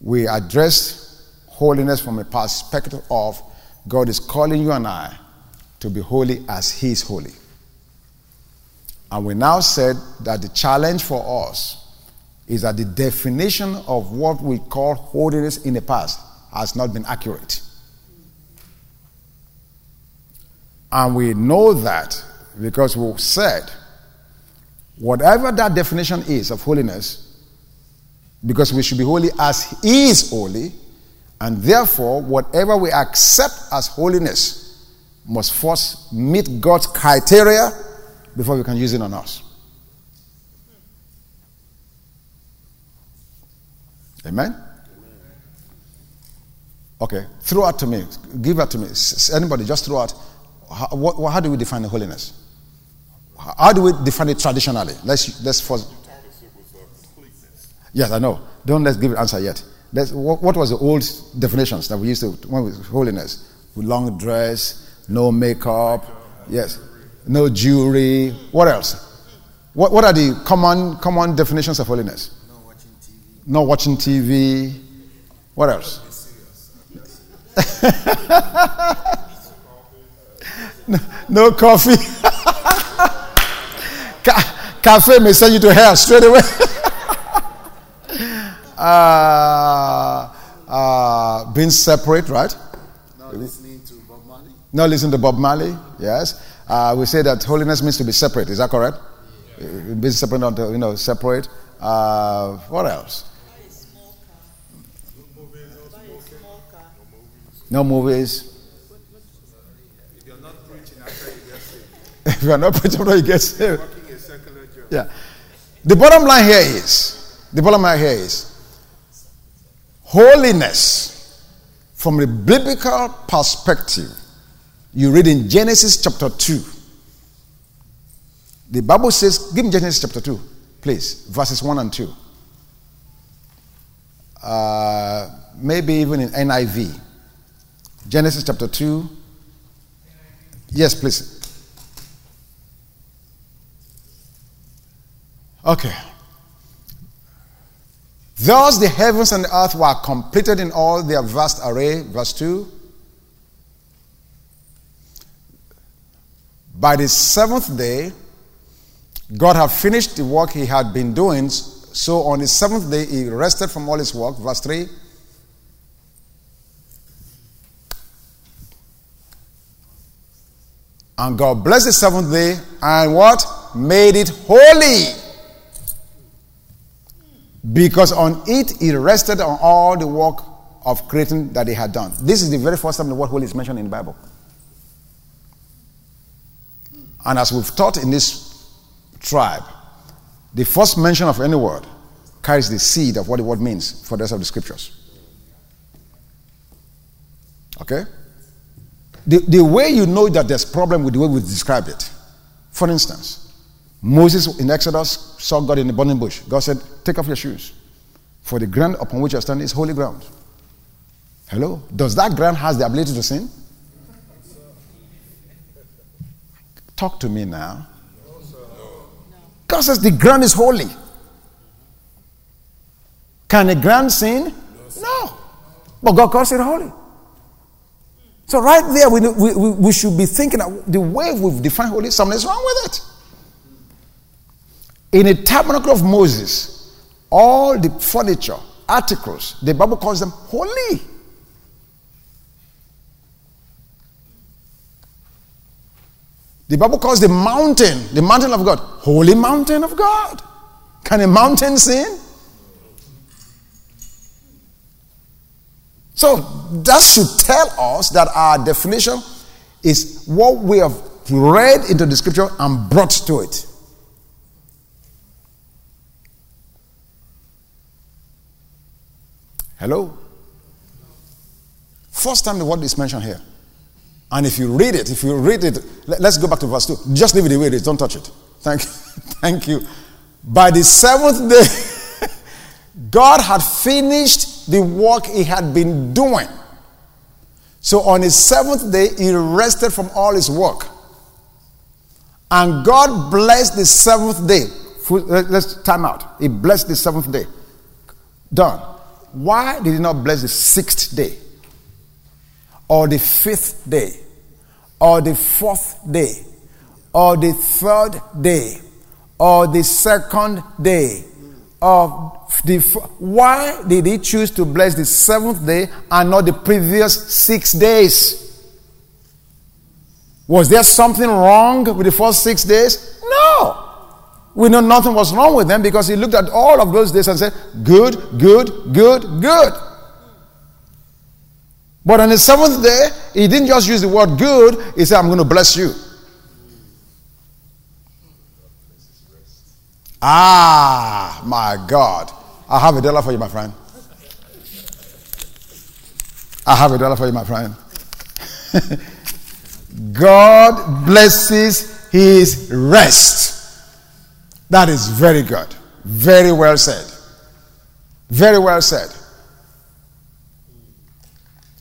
we address holiness from a perspective of God is calling you and I to be holy as He is holy. And we now said that the challenge for us is that the definition of what we call holiness in the past has not been accurate. And we know that because we said whatever that definition is of holiness, because we should be holy as He is holy, and therefore, whatever we accept as holiness must first meet God's criteria before we can use it on us. Amen? Okay, throw out to me. Give that to me. Anybody, just throw out. How, what, how do we define holiness? How do we define it traditionally? Let's let's first. Yes, I know. Don't let's give an answer yet. Let's, what, what, was the old definitions that we used to when we, holiness? Long dress, no makeup, yes, no jewelry. What else? What, what are the common common definitions of holiness? No watching TV. No watching TV. What else? no, no coffee. Ca- cafe may send you to hell straight away. uh, uh, being separate, right? Not listening to Bob Marley. Not listening to Bob Marley, yes. Uh, we say that holiness means to be separate. Is that correct? Yeah. Being separate, to, you know, separate. Uh, what else? No movies. If you're not preaching after you get saved. if you are not preaching after you get saved. Working a secular job. Yeah. The bottom line here is the bottom line here is holiness from a biblical perspective. You read in Genesis chapter 2. The Bible says, give me Genesis chapter 2, please, verses 1 and 2. Uh, maybe even in NIV. Genesis chapter 2. Yes, please. Okay. Thus the heavens and the earth were completed in all their vast array. Verse 2. By the seventh day, God had finished the work he had been doing. So on the seventh day, he rested from all his work. Verse 3. And God blessed the seventh day and what? Made it holy. Because on it he rested on all the work of creating that he had done. This is the very first time the word holy is mentioned in the Bible. And as we've taught in this tribe, the first mention of any word carries the seed of what the word means for the rest of the scriptures. Okay? The, the way you know that there's problem with the way we describe it. For instance, Moses in Exodus saw God in the burning bush. God said, Take off your shoes. For the ground upon which you're standing is holy ground. Hello? Does that ground has the ability to sin? Talk to me now. God says the ground is holy. Can a ground sin? No. But God calls it holy. So, right there, we, we, we should be thinking the way we've defined holy, something is wrong with it. In a tabernacle of Moses, all the furniture, articles, the Bible calls them holy. The Bible calls the mountain, the mountain of God, holy mountain of God. Can a mountain sin? So that should tell us that our definition is what we have read into the scripture and brought to it. Hello? First time the word is mentioned here. And if you read it, if you read it, let, us go back to verse 2. Just leave it the way it is. Don't touch it. Thank you. Thank you. By the seventh day, God had finished the work he had been doing. So on his seventh day, he rested from all his work. And God blessed the seventh day. Let's time out. He blessed the seventh day. Done. Why did he not bless the sixth day? Or the fifth day? Or the fourth day? Or the third day? Or the second day? Of the why did he choose to bless the seventh day and not the previous six days? Was there something wrong with the first six days? No. We know nothing was wrong with them because he looked at all of those days and said, Good, good, good, good. But on the seventh day, he didn't just use the word good, he said, I'm going to bless you. Ah, my God. I have a dollar for you, my friend. I have a dollar for you, my friend. God blesses his rest. That is very good. Very well said. Very well said.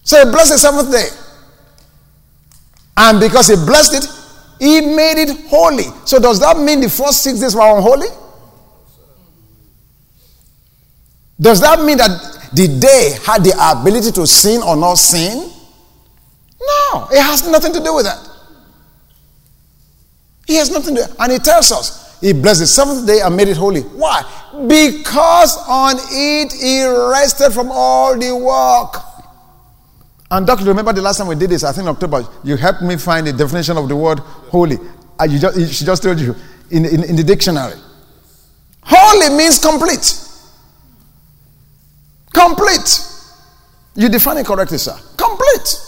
So he blessed the seventh day. And because he blessed it, he made it holy. So does that mean the first six days were unholy? Does that mean that the day had the ability to sin or not sin? No, it has nothing to do with that. He has nothing to do. And he tells us he blessed the seventh day and made it holy. Why? Because on it he rested from all the work. And doctor, remember the last time we did this? I think October. You helped me find the definition of the word holy. Uh, you just, she just told you in, in, in the dictionary. Holy means complete. Complete. You define it correctly, sir. Complete.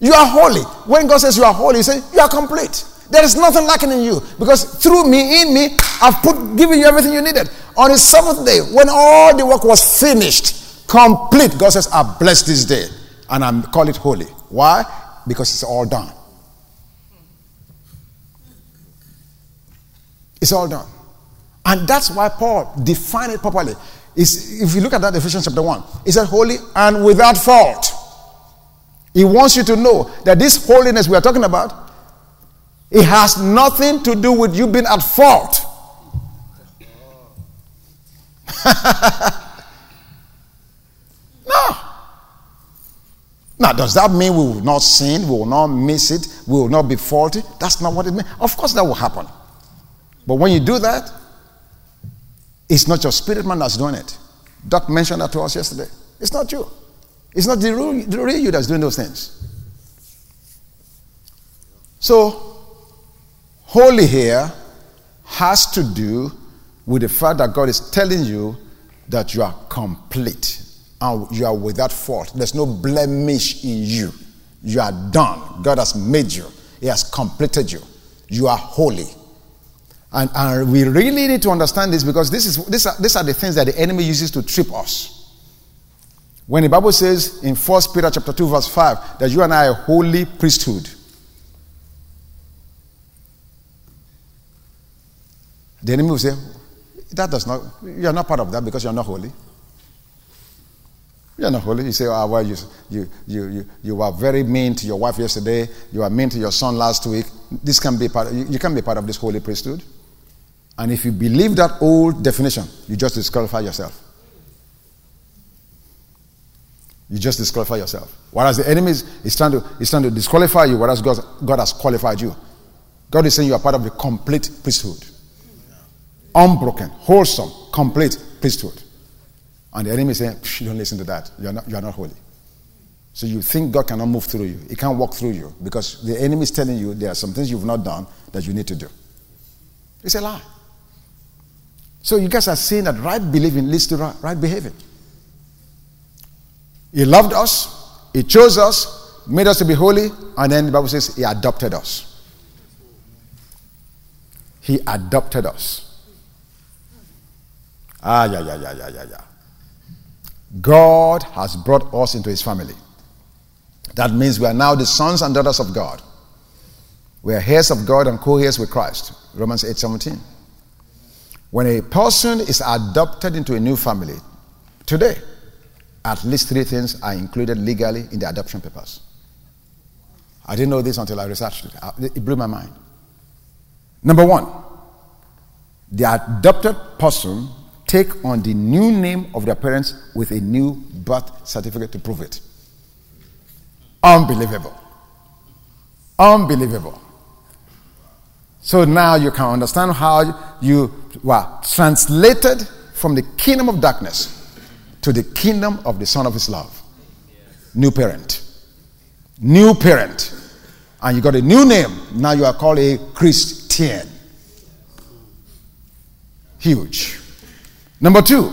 You are holy. When God says you are holy, He says you are complete. There is nothing lacking in you because through me, in me, I've put given you everything you needed. On the seventh day, when all the work was finished, complete, God says, I bless this day and I call it holy. Why? Because it's all done. It's all done. And that's why Paul defined it properly. Is if you look at that Ephesians chapter 1, he said holy and without fault. He wants you to know that this holiness we are talking about it has nothing to do with you being at fault. no. Now, does that mean we will not sin? We will not miss it? We will not be faulty? That's not what it means. Of course, that will happen. But when you do that, it's not your spirit man that's doing it. Doc mentioned that to us yesterday. It's not you. It's not the real, the real you that's doing those things. So, Holy here has to do with the fact that God is telling you that you are complete and you are without fault. There's no blemish in you. You are done. God has made you, He has completed you. You are holy. And, and we really need to understand this because this is, these, are, these are the things that the enemy uses to trip us. When the Bible says in 1 Peter chapter 2, verse 5, that you and I are holy priesthood. The enemy will say, That does not, you are not part of that because you are not holy. You are not holy. You say, Oh, well, you, you, you, you, you were very mean to your wife yesterday. You were mean to your son last week. This can be part, you, you can be part of this holy priesthood. And if you believe that old definition, you just disqualify yourself. You just disqualify yourself. Whereas the enemy is, is, trying, to, is trying to disqualify you, whereas God, God has qualified you. God is saying you are part of the complete priesthood unbroken, wholesome, complete priesthood. And the enemy is saying, don't listen to that. You are, not, you are not holy. So you think God cannot move through you. He can't walk through you because the enemy is telling you there are some things you've not done that you need to do. It's a lie. So you guys are saying that right believing leads to right, right behaving. He loved us, He chose us, made us to be holy, and then the Bible says He adopted us. He adopted us. Ah, yeah, yeah, yeah, yeah, yeah, yeah. God has brought us into his family. That means we are now the sons and daughters of God. We are heirs of God and co-heirs with Christ. Romans 8 17. When a person is adopted into a new family, today, at least three things are included legally in the adoption papers. I didn't know this until I researched it. It blew my mind. Number one, the adopted person take on the new name of their parents with a new birth certificate to prove it. Unbelievable. Unbelievable. So now you can understand how you were translated from the kingdom of darkness to the kingdom of the Son of His love. New parent. New parent. And you got a new name. Now you are called a Christian. Huge. Number two,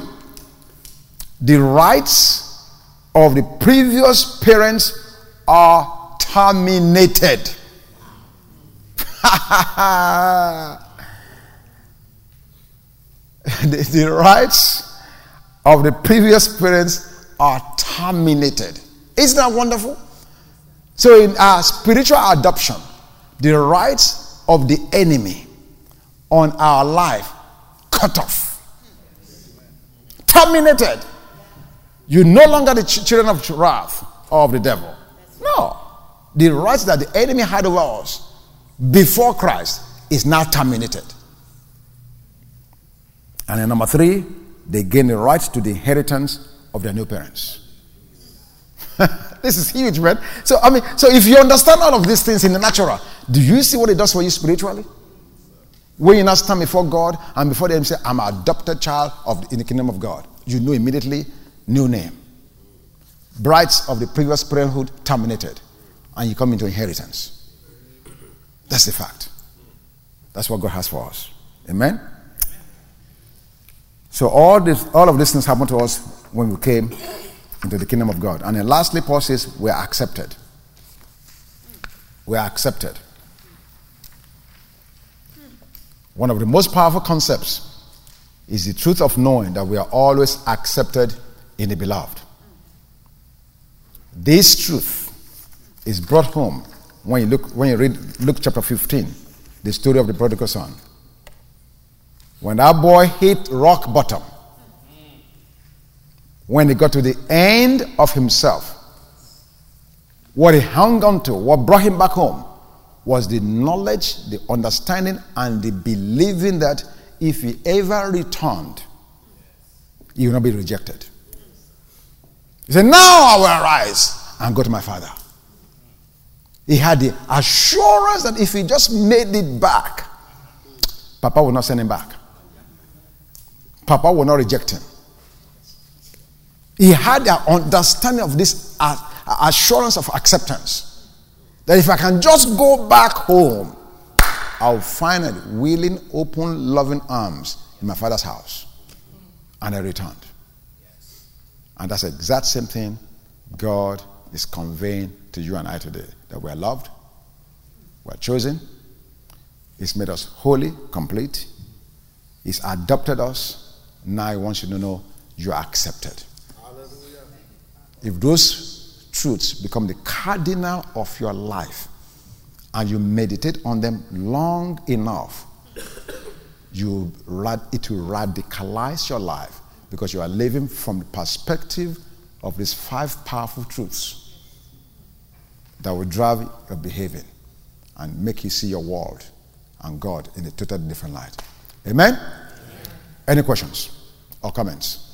the rights of the previous parents are terminated. the, the rights of the previous parents are terminated. Isn't that wonderful? So, in our spiritual adoption, the rights of the enemy on our life cut off, terminated. You're no longer the ch- children of wrath of the devil. No. The rights that the enemy had over us before Christ is now terminated. And then number three, they gain the right to the inheritance of their new parents. this is huge, man. So, I mean, so if you understand all of these things in the natural, do you see what it does for you spiritually? When you now stand before God and before them say, I'm an adopted child of in the kingdom of God, you know immediately new name. Brides of the previous parenthood terminated, and you come into inheritance. That's the fact. That's what God has for us. Amen. So all this, all of these things happened to us when we came into the kingdom of God. And then lastly, Paul says, we are accepted. We are accepted. One of the most powerful concepts is the truth of knowing that we are always accepted in the beloved. This truth is brought home when you look when you read Luke chapter 15, the story of the prodigal son. When that boy hit rock bottom, when he got to the end of himself, what he hung on to, what brought him back home, was the knowledge, the understanding, and the believing that if he ever returned, he will not be rejected. He said, Now I will arise and go to my father. He had the assurance that if he just made it back, Papa will not send him back. Papa will not reject him. He had an understanding of this assurance of acceptance. That if I can just go back home, I'll find it willing, open, loving arms in my father's house. And I returned. And that's the exact same thing God is conveying to you and I today that we're loved, we're chosen, He's made us holy, complete, He's adopted us. Now He wants you to know you're accepted. Hallelujah. If those truths become the cardinal of your life and you meditate on them long enough, you, it will radicalize your life because you are living from the perspective of these five powerful truths that will drive your behavior and make you see your world and God in a totally different light. Amen? Amen. Any questions or comments?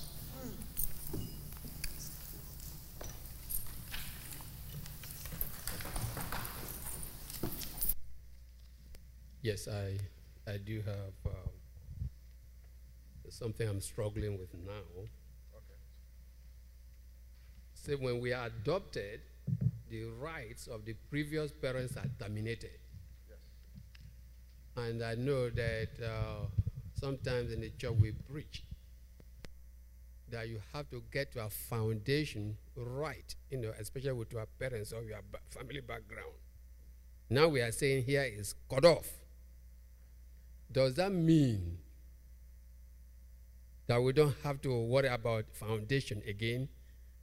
Yes, I, I do have um, something I'm struggling with now. Okay. See, when we are adopted, the rights of the previous parents are terminated. Yes. And I know that uh, sometimes in the church we preach that you have to get your foundation right, you know, especially with your parents or your family background. Now we are saying here is cut off. Does that mean that we don't have to worry about foundation again?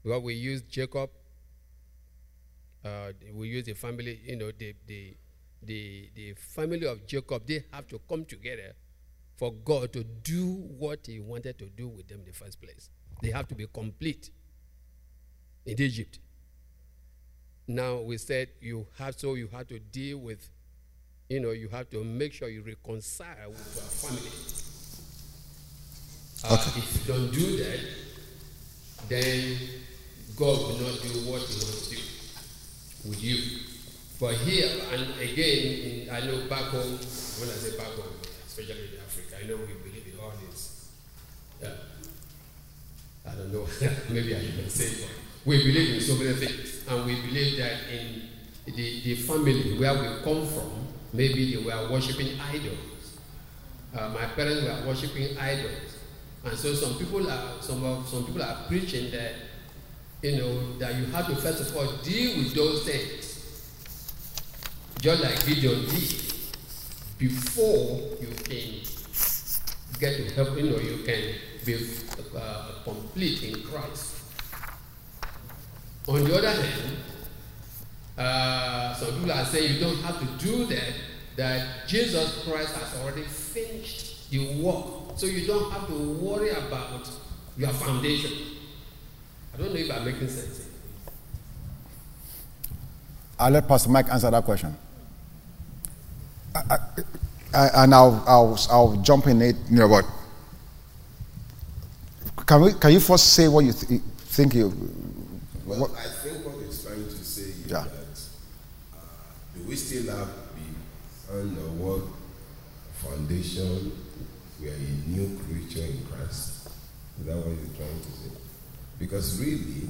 Because we use Jacob, uh, we use the family, you know, the, the, the, the family of Jacob, they have to come together for God to do what He wanted to do with them in the first place. They have to be complete in Egypt. Now we said you have so you have to deal with you know, you have to make sure you reconcile with your family. Uh, Okay. If you don't do that, then God will not do what He wants to do with you. But here, and again, in, I know back home, when I say back home, especially in Africa, I know we believe in all this. Yeah. I don't know, maybe I shouldn't say it, but we believe in so many things. And we believe that in the, the family where we come from, maybe they were worshipping idols. Uh, my parents were worshipping idols. And so some people are some of some people are preaching that you know that you have to first of all deal with those things. Just like Gideon did, before you can get to help, you know, you can be uh, complete in Christ. On the other hand, uh, some people are saying you don't have to do that, that Jesus Christ has already finished the work. So you don't have to worry about your foundation. I don't know if I'm making sense. I'll let Pastor Mike answer that question. I, I, I, and I'll, I'll, I'll jump in it, you know, but can, we, can you first say what you th- think you. Well, What- I think what he's trying to say is Yeah. that uh, do we still have the on the word foundation? We are a new creature in Christ. Is that what you're trying to say? Because really,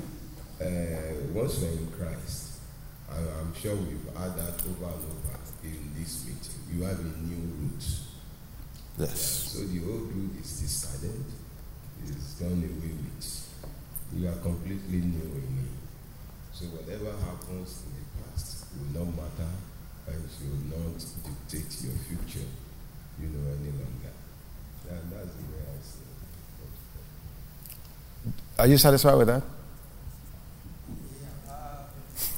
uh, once we're in Christ, I, I'm sure we've had that over and over in this meeting. You have a new root. Yes. So the old root is discarded, is done away with. You are completely new in me. So whatever happens in the past will not matter and will not dictate your future, you know, any longer. And that's the way I see it. Are you satisfied with that?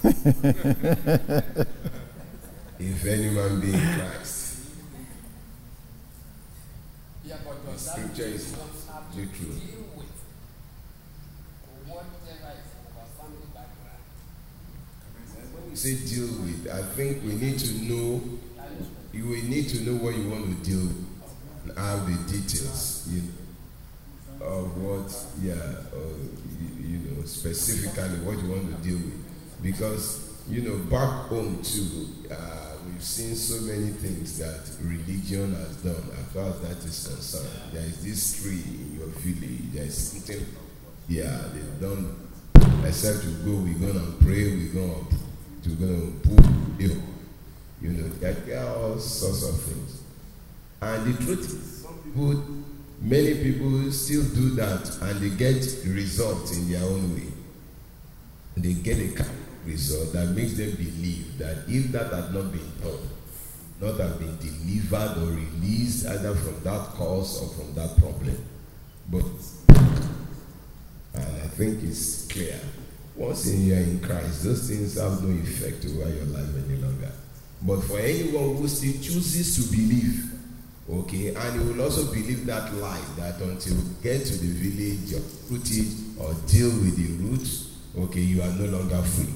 If any man be in Christ, Yeah, but the scripture is the truth. When you say deal with, I think we need to know, you will need to know what you want to deal with and have the details, you know, of what, yeah, you, you know, specifically what you want to deal with. Because, you know, back home too, uh, we've seen so many things that religion has done as far as that is concerned. There is this tree in your village, there is something, yeah, they've done except you go, we're gonna pray, we're gonna we're gonna put you, you know, there there are all sorts of things. And the truth is, some people, many people still do that and they get results in their own way. They get a kind result that makes them believe that if that had not been done, not have been delivered or released either from that cause or from that problem. But and I think it's clear. Once in you are in Christ, those things have no effect over your life any longer. But for anyone who still chooses to believe, okay, and he will also believe that lie that until you get to the village or it or deal with the roots, okay, you are no longer free.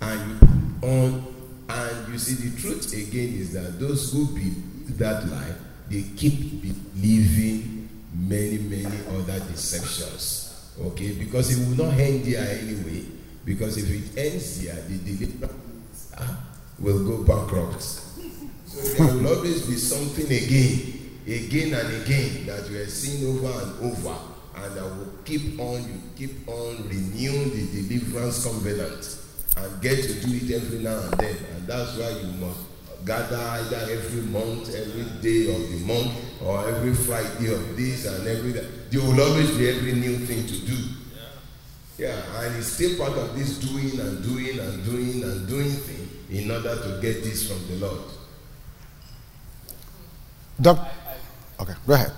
And on and you see the truth again is that those who believe that lie, they keep believing many, many other deceptions. Okay, because it will not end there anyway. Because if it ends there, the deliverance ah, will go bankrupt. So there will always be something again, again and again that you are seeing over and over, and that will keep on, you keep on renewing the deliverance covenant and get to do it every now and then. And that's why you must gather either every month, every day of the month, or every Friday of this and every. There will always be every new thing to do. Yeah, and it's still part of this doing and doing and doing and doing thing in order to get this from the Lord. Doc, okay, go ahead.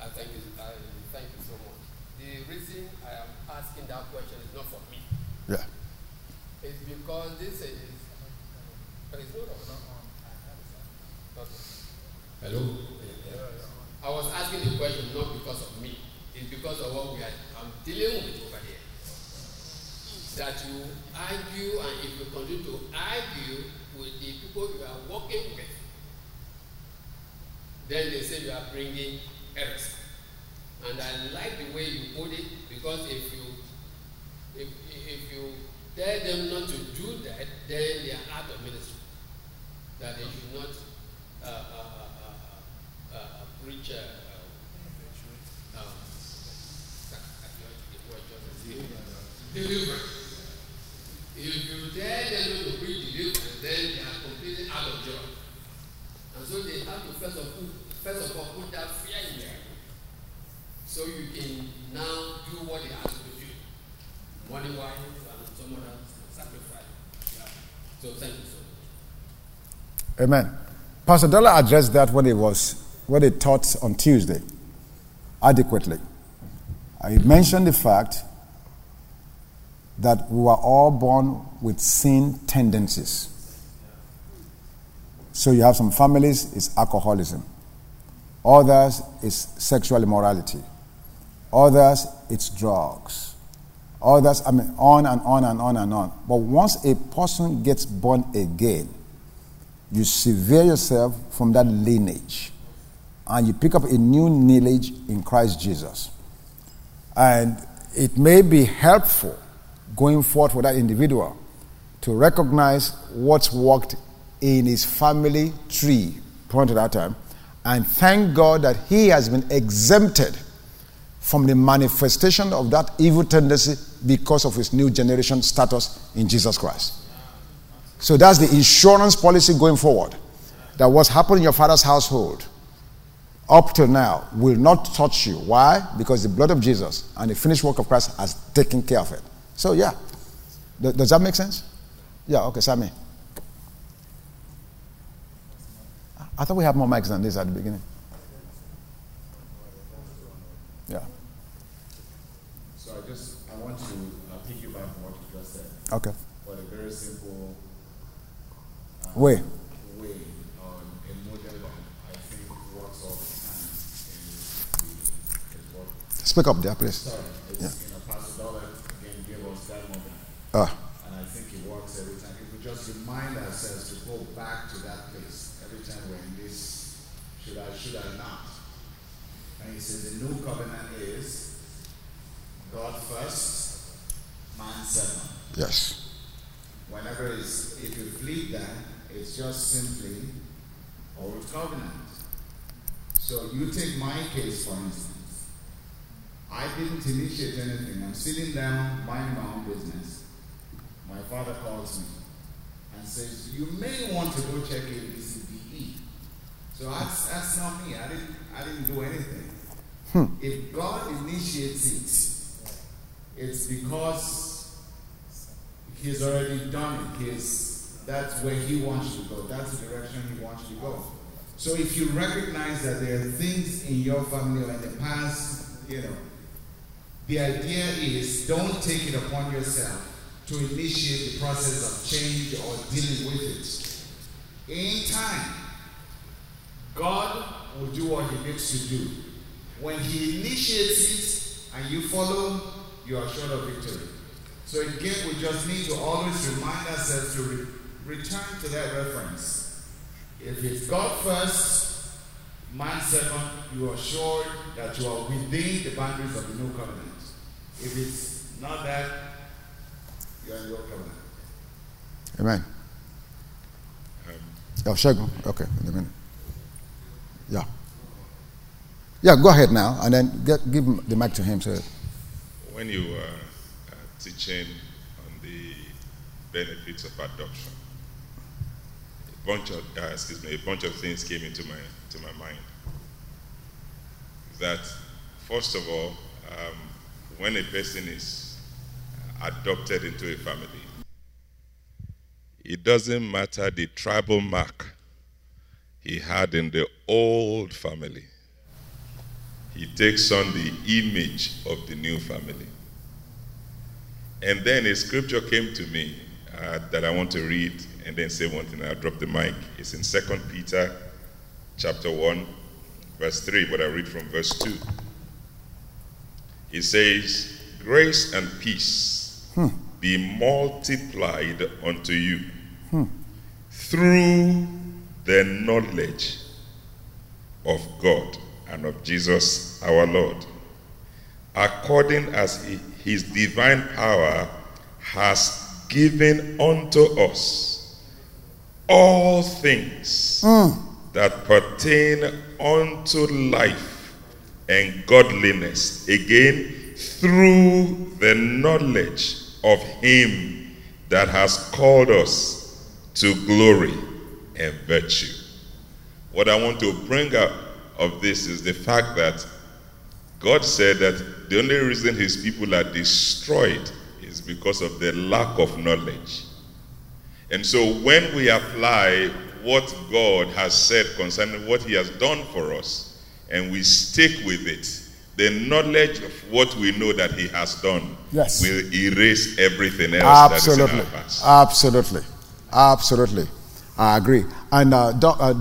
I thank you, I thank you so much. The reason I am asking that question is not for me. Yeah. It's because this is. But it's not on. Hello. I was asking the question not because of me. It's because of what we are. I'm dealing with over here. That you argue, and if you continue to argue with the people you are working with, then they say you are bringing errors. And I like the way you put it because if you if, if you tell them not to do that, then they are out of ministry. That they should not uh, uh, uh, uh, uh, preach. Uh, uh, um, deliverance. If you tell them to preach deliverance, then they are completely out of job. And so they have to first of all, first of all put that fear in them. So you can now do what they ask you to do. Money wise and some other sacrifice. Yeah. So thank you so much. Amen. Pastor Dollar addressed that when he was when he taught on Tuesday adequately. I mentioned the fact that we were all born with sin tendencies. So you have some families, it's alcoholism. Others, it's sexual immorality. Others, it's drugs. Others, I mean, on and on and on and on. But once a person gets born again, you sever yourself from that lineage and you pick up a new lineage in Christ Jesus. And it may be helpful going forward for that individual to recognize what's worked in his family tree point at that time and thank God that he has been exempted from the manifestation of that evil tendency because of his new generation status in Jesus Christ. So that's the insurance policy going forward. That what's happened in your father's household up till now will not touch you. Why? Because the blood of Jesus and the finished work of Christ has taken care of it. So, yeah. Does that make sense? Yeah, okay, Sammy. I thought we had more mics than this at the beginning. Yeah. So I just I want to uh, piggyback on what you just said. Okay. But a very simple uh, Way. way on a model that I think works all the time is the is Speak up there, please. sorry it's Yeah. you know Pastor Dollar again gave us that model. Ah, And I think it works every time. If we just remind ourselves to go back to that place every time we're in this, should I, should I not? And he says the new covenant is God first, man second. yes. Whenever it's, if you flip that, it's just simply old covenant. So you take my case for instance. I didn't initiate anything. I'm sitting down, minding my own business. My father calls me and says, You may want to go check ABCDE. So that's, that's not me. I didn't, I didn't do anything. Hmm. If God initiates it, it's because He's already done it. He's, that's where He wants you to go. That's the direction He wants you to go. So if you recognize that there are things in your family or in the past, you know, the idea is don't take it upon yourself to initiate the process of change or dealing with it. In time, God will do what He needs to do. When He initiates it and you follow, you are sure of victory. So again, we just need to always remind ourselves to re- return to that reference. If it's God first, man second, you are sure that you are within the boundaries of the new covenant. If it's not that, you are in the old covenant. Amen. Um, oh, Shagun. Okay, in a minute. Yeah. Yeah, go ahead now, and then get, give the mic to him. So, When you were uh, teaching on the benefits of adoption, a bunch of uh, excuse me, a bunch of things came into my to my mind. That first of all, um, when a person is adopted into a family, it doesn't matter the tribal mark he had in the old family. He takes on the image of the new family. And then a scripture came to me uh, that I want to read and then say one thing. I'll drop the mic. It's in 2 Peter chapter 1, verse 3, but I read from verse 2. It says, Grace and peace be multiplied unto you through the knowledge of God and of Jesus our Lord. according as his divine power has given unto us all things hmm. that pertain unto life and godliness. Again, through the knowledge of him that has called us to glory and virtue. What I want to bring up of this is the fact that God said that the only reason his people are destroyed is because of the lack of knowledge. And so when we apply what God has said concerning what he has done for us and we stick with it, the knowledge of what we know that he has done Yes. will erase everything else Absolutely. that is in our past. Absolutely. Absolutely. I agree. And uh, Don, uh,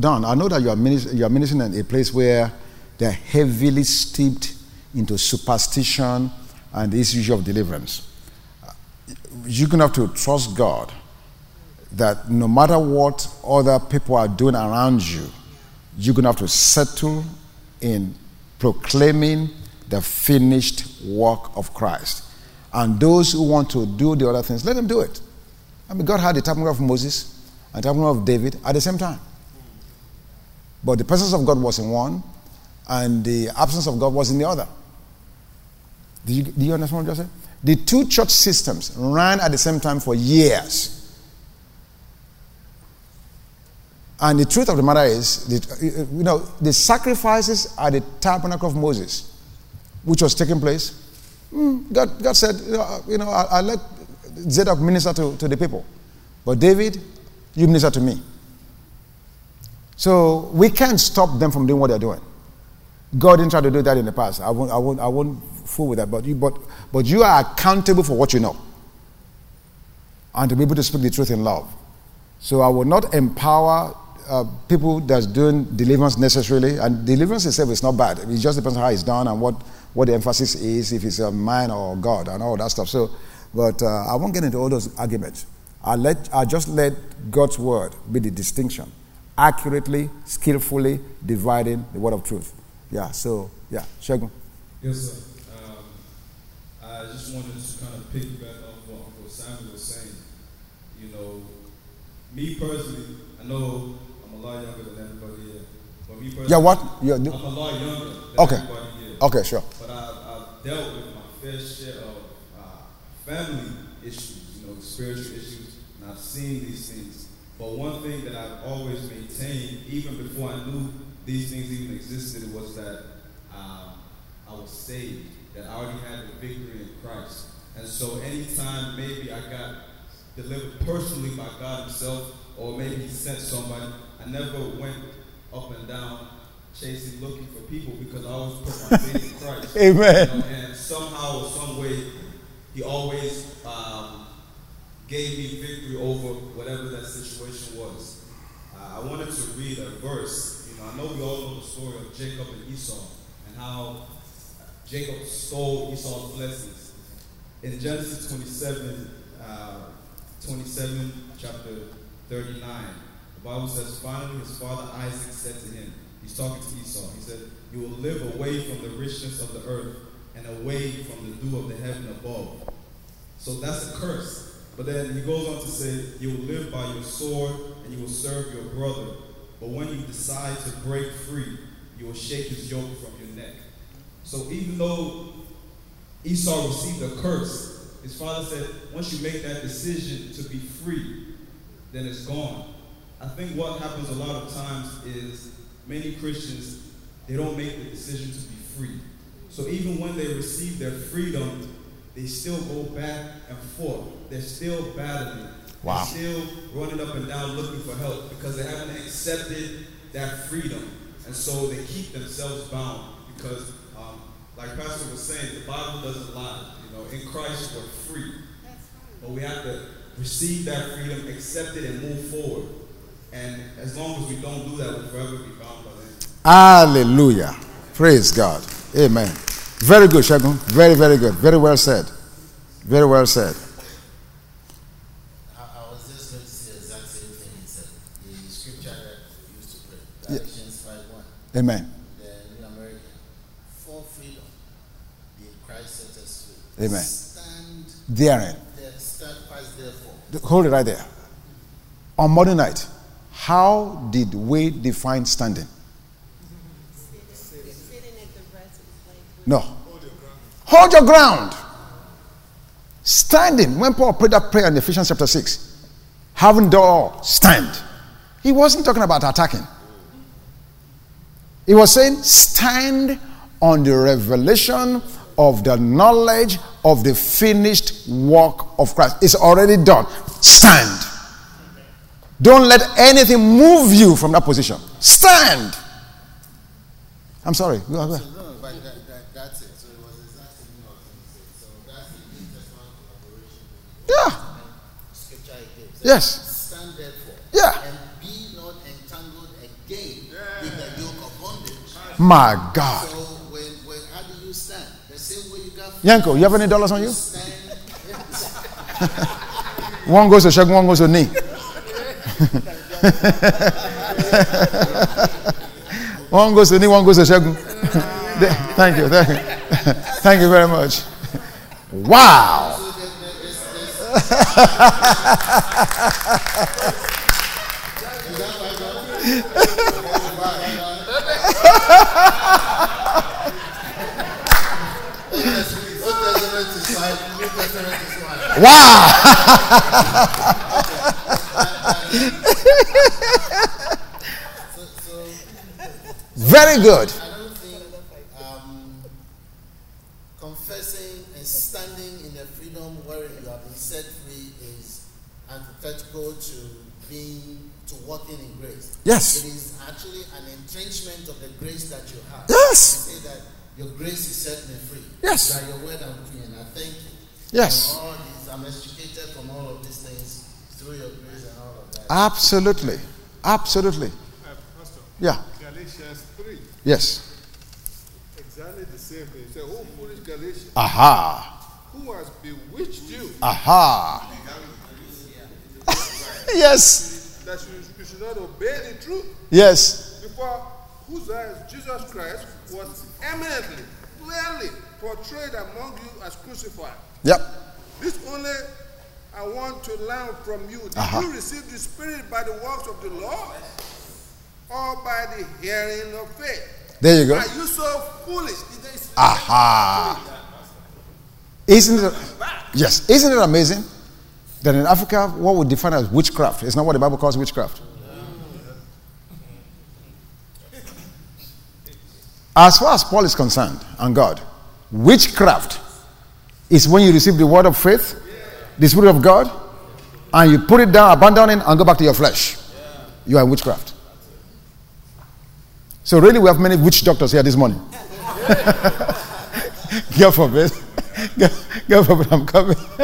Don, I know that you are, ministering, you are ministering in a place where they're heavily steeped into superstition and this issue of deliverance. You're going to have to trust God that no matter what other people are doing around you, you're going to have to settle in proclaiming the finished work of Christ. And those who want to do the other things, let them do it. I mean, God had the tabernacle of Moses and the tabernacle of David at the same time. But the presence of God was in one, and the absence of God was in the other. Do you, you understand what I just said? The two church systems ran at the same time for years. And the truth of the matter is, that, you know, the sacrifices at the tabernacle of Moses, which was taking place, mm, God, God said, you know, you know I, I let Zadok minister to, to the people. But David, you minister to me. So we can't stop them from doing what they're doing. God didn't try to do that in the past. I won't, I won't, I won't fool with that. But you, but, but you are accountable for what you know. And to be able to speak the truth in love. So I will not empower uh, people that's doing deliverance necessarily. And deliverance itself is not bad. It just depends on how it's done and what, what the emphasis is, if it's a man or God and all that stuff. So, but uh, I won't get into all those arguments. I let I just let God's word be the distinction, accurately, skillfully dividing the word of truth. Yeah. So yeah, Shagun. Yes, sir. Um, I just wanted to kind of piggyback off what Uncle Samuel was saying. You know, me personally, I know I'm a lot younger than everybody here. But me personally, Yeah. What? You're, I'm a lot younger than Okay. everybody here. okay. Sure. But I, I've dealt with my fair share of uh, family issues, you know, spiritual issues, and I've seen these things. But one thing that I've always maintained, even before I knew these things even existed, was that um, I was saved, that I already had the victory in Christ. And so anytime maybe I got delivered personally by God Himself, or maybe He sent somebody, I never went up and down chasing, looking for people because I always put my faith in Christ. Amen. You know, and somehow or some way, He always um, gave me victory over whatever that situation was. Uh, I wanted to read a verse. You know, I know we all know the story of Jacob and Esau and how Jacob stole Esau's blessings. In Genesis 27, uh, 27, chapter 39, the Bible says, Finally, his father Isaac said to him, He's talking to Esau, he said, You will live away from the richness of the earth and away from the dew of the heaven above. So that's a curse. But then he goes on to say, You will live by your sword and you will serve your brother. But when you decide to break free, you will shake his yoke from your neck. So even though Esau received a curse, his father said, Once you make that decision to be free, then it's gone. I think what happens a lot of times is many Christians, they don't make the decision to be free. So even when they receive their freedom, they still go back and forth. They're still battling. Wow. They're still running up and down looking for help because they haven't accepted that freedom. And so they keep themselves bound because, um, like Pastor was saying, the Bible doesn't lie. You know, in Christ we're free. But we have to receive that freedom, accept it, and move forward. And as long as we don't do that, we'll forever be bound by that. Hallelujah. Praise God. Amen. Very good, Shagun. Very, very good. Very well said. Very well said. I, I was just going to say the exact same thing he said. The scripture that we used to pray, Galatians 5 1, Amen. the New American. For freedom, the Christ centers us. Amen. Stand Therein. there, stand fast therefore. Hold it right there. On Monday night, how did we define standing? No. Hold your ground. Standing. When Paul prayed that prayer in Ephesians chapter 6, having done all, stand. He wasn't talking about attacking. He was saying, stand on the revelation of the knowledge of the finished work of Christ. It's already done. Stand. Don't let anything move you from that position. Stand. I'm sorry. Go ahead. No, but that, that, that's it. So it was exactly what I was going to say. So that's the New Testament collaboration. Yeah. Scripture. Yes. Stand therefore. Yeah. And be not entangled again with the yoke of bondage. My God. So when, when how do you stand? The same way you got Yanko, you have any dollars on you? One goes to Shagun, one goes to knee. one goes to knee, one goes to Shagun. thank you, thank you. Thank you very much. Wow. Wow. Very good. I don't think um, confessing and standing in the freedom where you have been set free is antithetical to being to walking in grace. Yes. It is actually an entrenchment of the grace that you have. Yes. You say that your grace is set me free. Yes. By your word I'm free, and I thank you. Yes. All these, I'm extricated from all of these things through your grace and all of that. Absolutely. Absolutely. Uh, Pastor, Yeah. Galatians 3, Yes. exactly the same thing. He said, Oh, foolish Galatians, Aha. who has bewitched you Aha. yes. that you, you should not obey the truth? Yes. Before whose eyes Jesus Christ was eminently, clearly portrayed among you as crucified. Yep. This only I want to learn from you. Did Uh-huh. you receive the Spirit by the works of the law or by the hearing of faith? There you go. Are you so foolish? Aha. Isn't it? Yes. Isn't it amazing that in Africa, what we define as witchcraft is not what the Bible calls witchcraft? As far as Paul is concerned and God, witchcraft is when you receive the word of faith, the Spirit of God, and you put it down, abandon it, and go back to your flesh. You are in witchcraft. So, really, we have many witch doctors here this morning. God forbid. God, forbid I'm coming.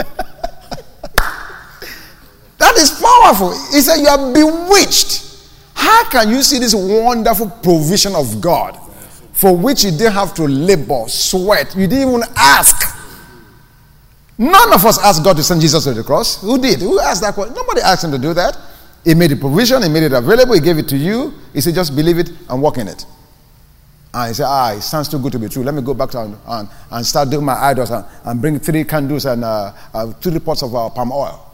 that is powerful. He said, You are bewitched. How can you see this wonderful provision of God for which you didn't have to labor, sweat? You didn't even ask. None of us asked God to send Jesus to the cross. Who did? Who asked that question? Nobody asked him to do that. He made the provision, he made it available, he gave it to you. He said, just believe it and walk in it. And he said, ah, it sounds too good to be true. Let me go back and, and, and start doing my idols and, and bring three candles and uh, uh, three pots of uh, palm oil.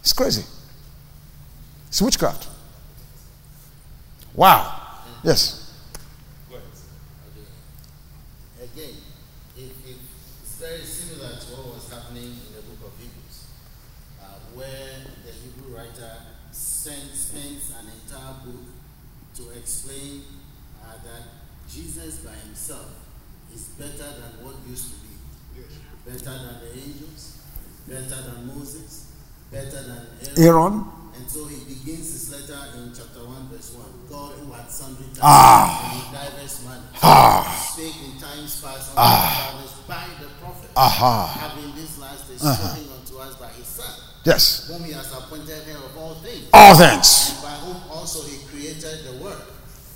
It's crazy. It's witchcraft. Wow. Yes. Again, it, it, it's very similar to what was happening in the book of Hebrews, uh, where the Hebrew writer sent, spends an entire book to explain uh, that Jesus by himself is better than what used to be, better than the angels, better than Moses, better than Aaron. Aaron. And so he begins his letter in chapter 1, verse 1. God who had sundry times Ah. and in diverse manners Ah. spake in times past fathers by the prophets, Aha. having this last day spoken unto us by his Son, Yes. whom he has appointed heir of all things, All things. and by whom also he created the world.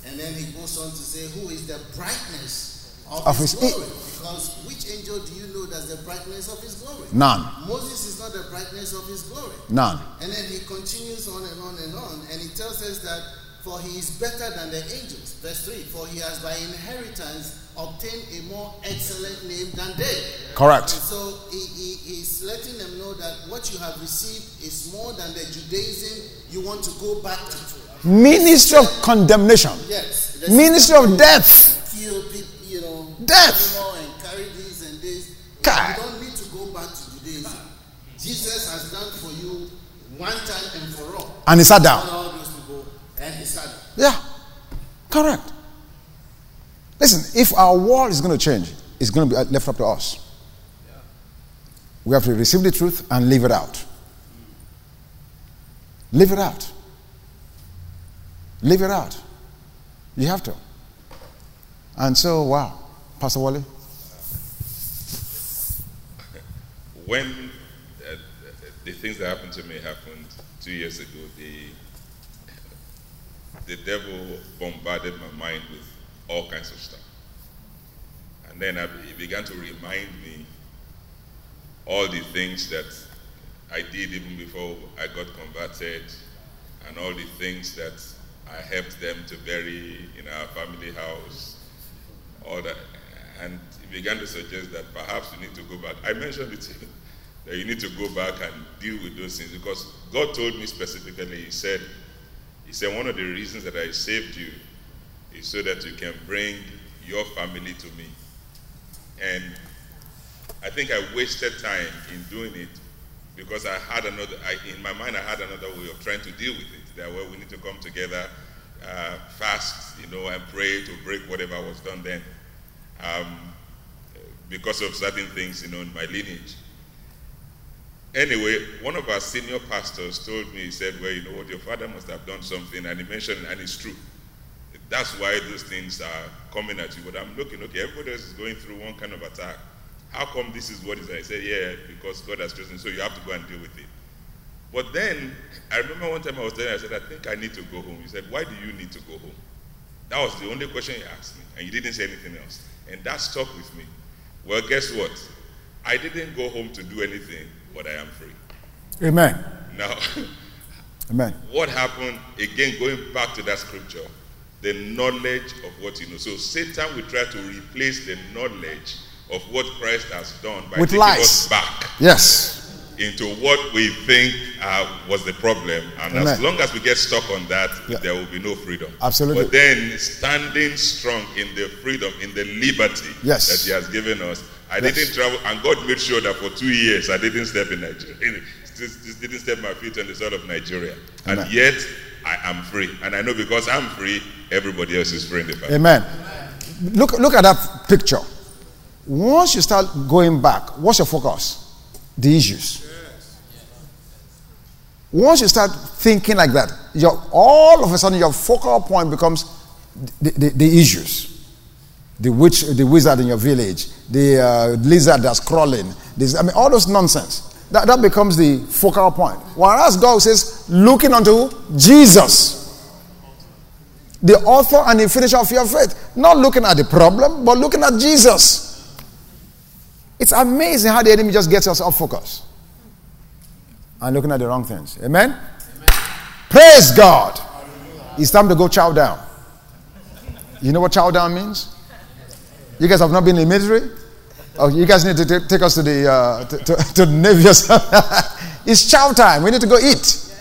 And then he goes on to say, Who is the brightness of, Of his, his- glory? Because which angel do you know that's the brightness of his glory? None. Moses is not the brightness of his glory. None. And then he continues on and on and on, and he tells us that For he is better than the angels. Verse 3 For he has by inheritance obtained a more excellent name than they. Correct. And so he, he, he's letting them know that what you have received is more than the Judaism you want to go back to. Ministry of condemnation. Yes. Ministry of death. Kill people, you know, Death. and carry this and this. God. You don't need to go back to Judaism. Jesus has done for you one time and for all. And he sat down. Not all those people and he sat down. Yeah. Correct. Listen, if our world is going to change, it's going to be left up to us. We have to receive the truth and live it out. Live it out. Live it out. You have to. And so, wow. Pastor Wally? when uh, the things that happened to me happened two years ago, the the devil bombarded my mind with all kinds of stuff, and then I, he began to remind me all the things that I did even before I got converted, and all the things that I helped them to bury in our family house, And he began to suggest that perhaps you need to go back. I mentioned it to him, that you need to go back and deal with those things because God told me specifically, He said, He said, one of the reasons that I saved you is so that you can bring your family to me. And I think I wasted time in doing it because I had another, I, in my mind, I had another way of trying to deal with it. That well, we need to come together, uh, fast, you know, and pray to break whatever was done then, um, because of certain things, you know, in my lineage. Anyway, one of our senior pastors told me, he said, well, you know what, your father must have done something, and he mentioned, and it's true. That's why those things are coming at you. But I'm looking, okay, everybody else is going through one kind of attack. How come this is what is? I said, yeah, because God has chosen, so you have to go and deal with it. But then, I remember one time I was there, I said, I think I need to go home. He said, why do you need to go home? That was the only question he asked me, and he didn't say anything else. And that stuck with me. Well, guess what? I didn't go home to do anything, but I am free. Amen. Now, Amen. what happened, again, going back to that scripture, the knowledge of what you know. So Satan will try to replace the knowledge of what Christ has done by With taking lies. us back Yes. Into what we think uh, was the problem. And as long as we get stuck on that, Yeah. there will be no freedom. Absolutely. But then standing strong in the freedom, in the liberty Yes. that He has given us. I Yes. didn't travel, and God made sure that for two years I didn't step in Nigeria. Didn't step my feet on the soil of Nigeria. Amen. And yet I am free. And I know because I'm free, everybody else is free in the family. Amen. Look, look at that picture. Once you start going back, what's your focus? The issues. Once you start thinking like that, your, all of a sudden your focal point becomes the, the, the issues. The witch, the wizard in your village, the uh, lizard that's crawling. This, I mean, all those nonsense. That, that becomes the focal point. Whereas God says, looking unto Jesus the author and the finisher of your faith. Not looking at the problem, but looking at Jesus. It's amazing how the enemy just gets us off focus and looking at the wrong things. Amen? Praise God. It's time to go chow down. You know what chow down means? You guys have not been in the military? Oh, you guys need to ta- take us to the uh, to, to, to the Navy. or something. it's chow time. We need to go eat.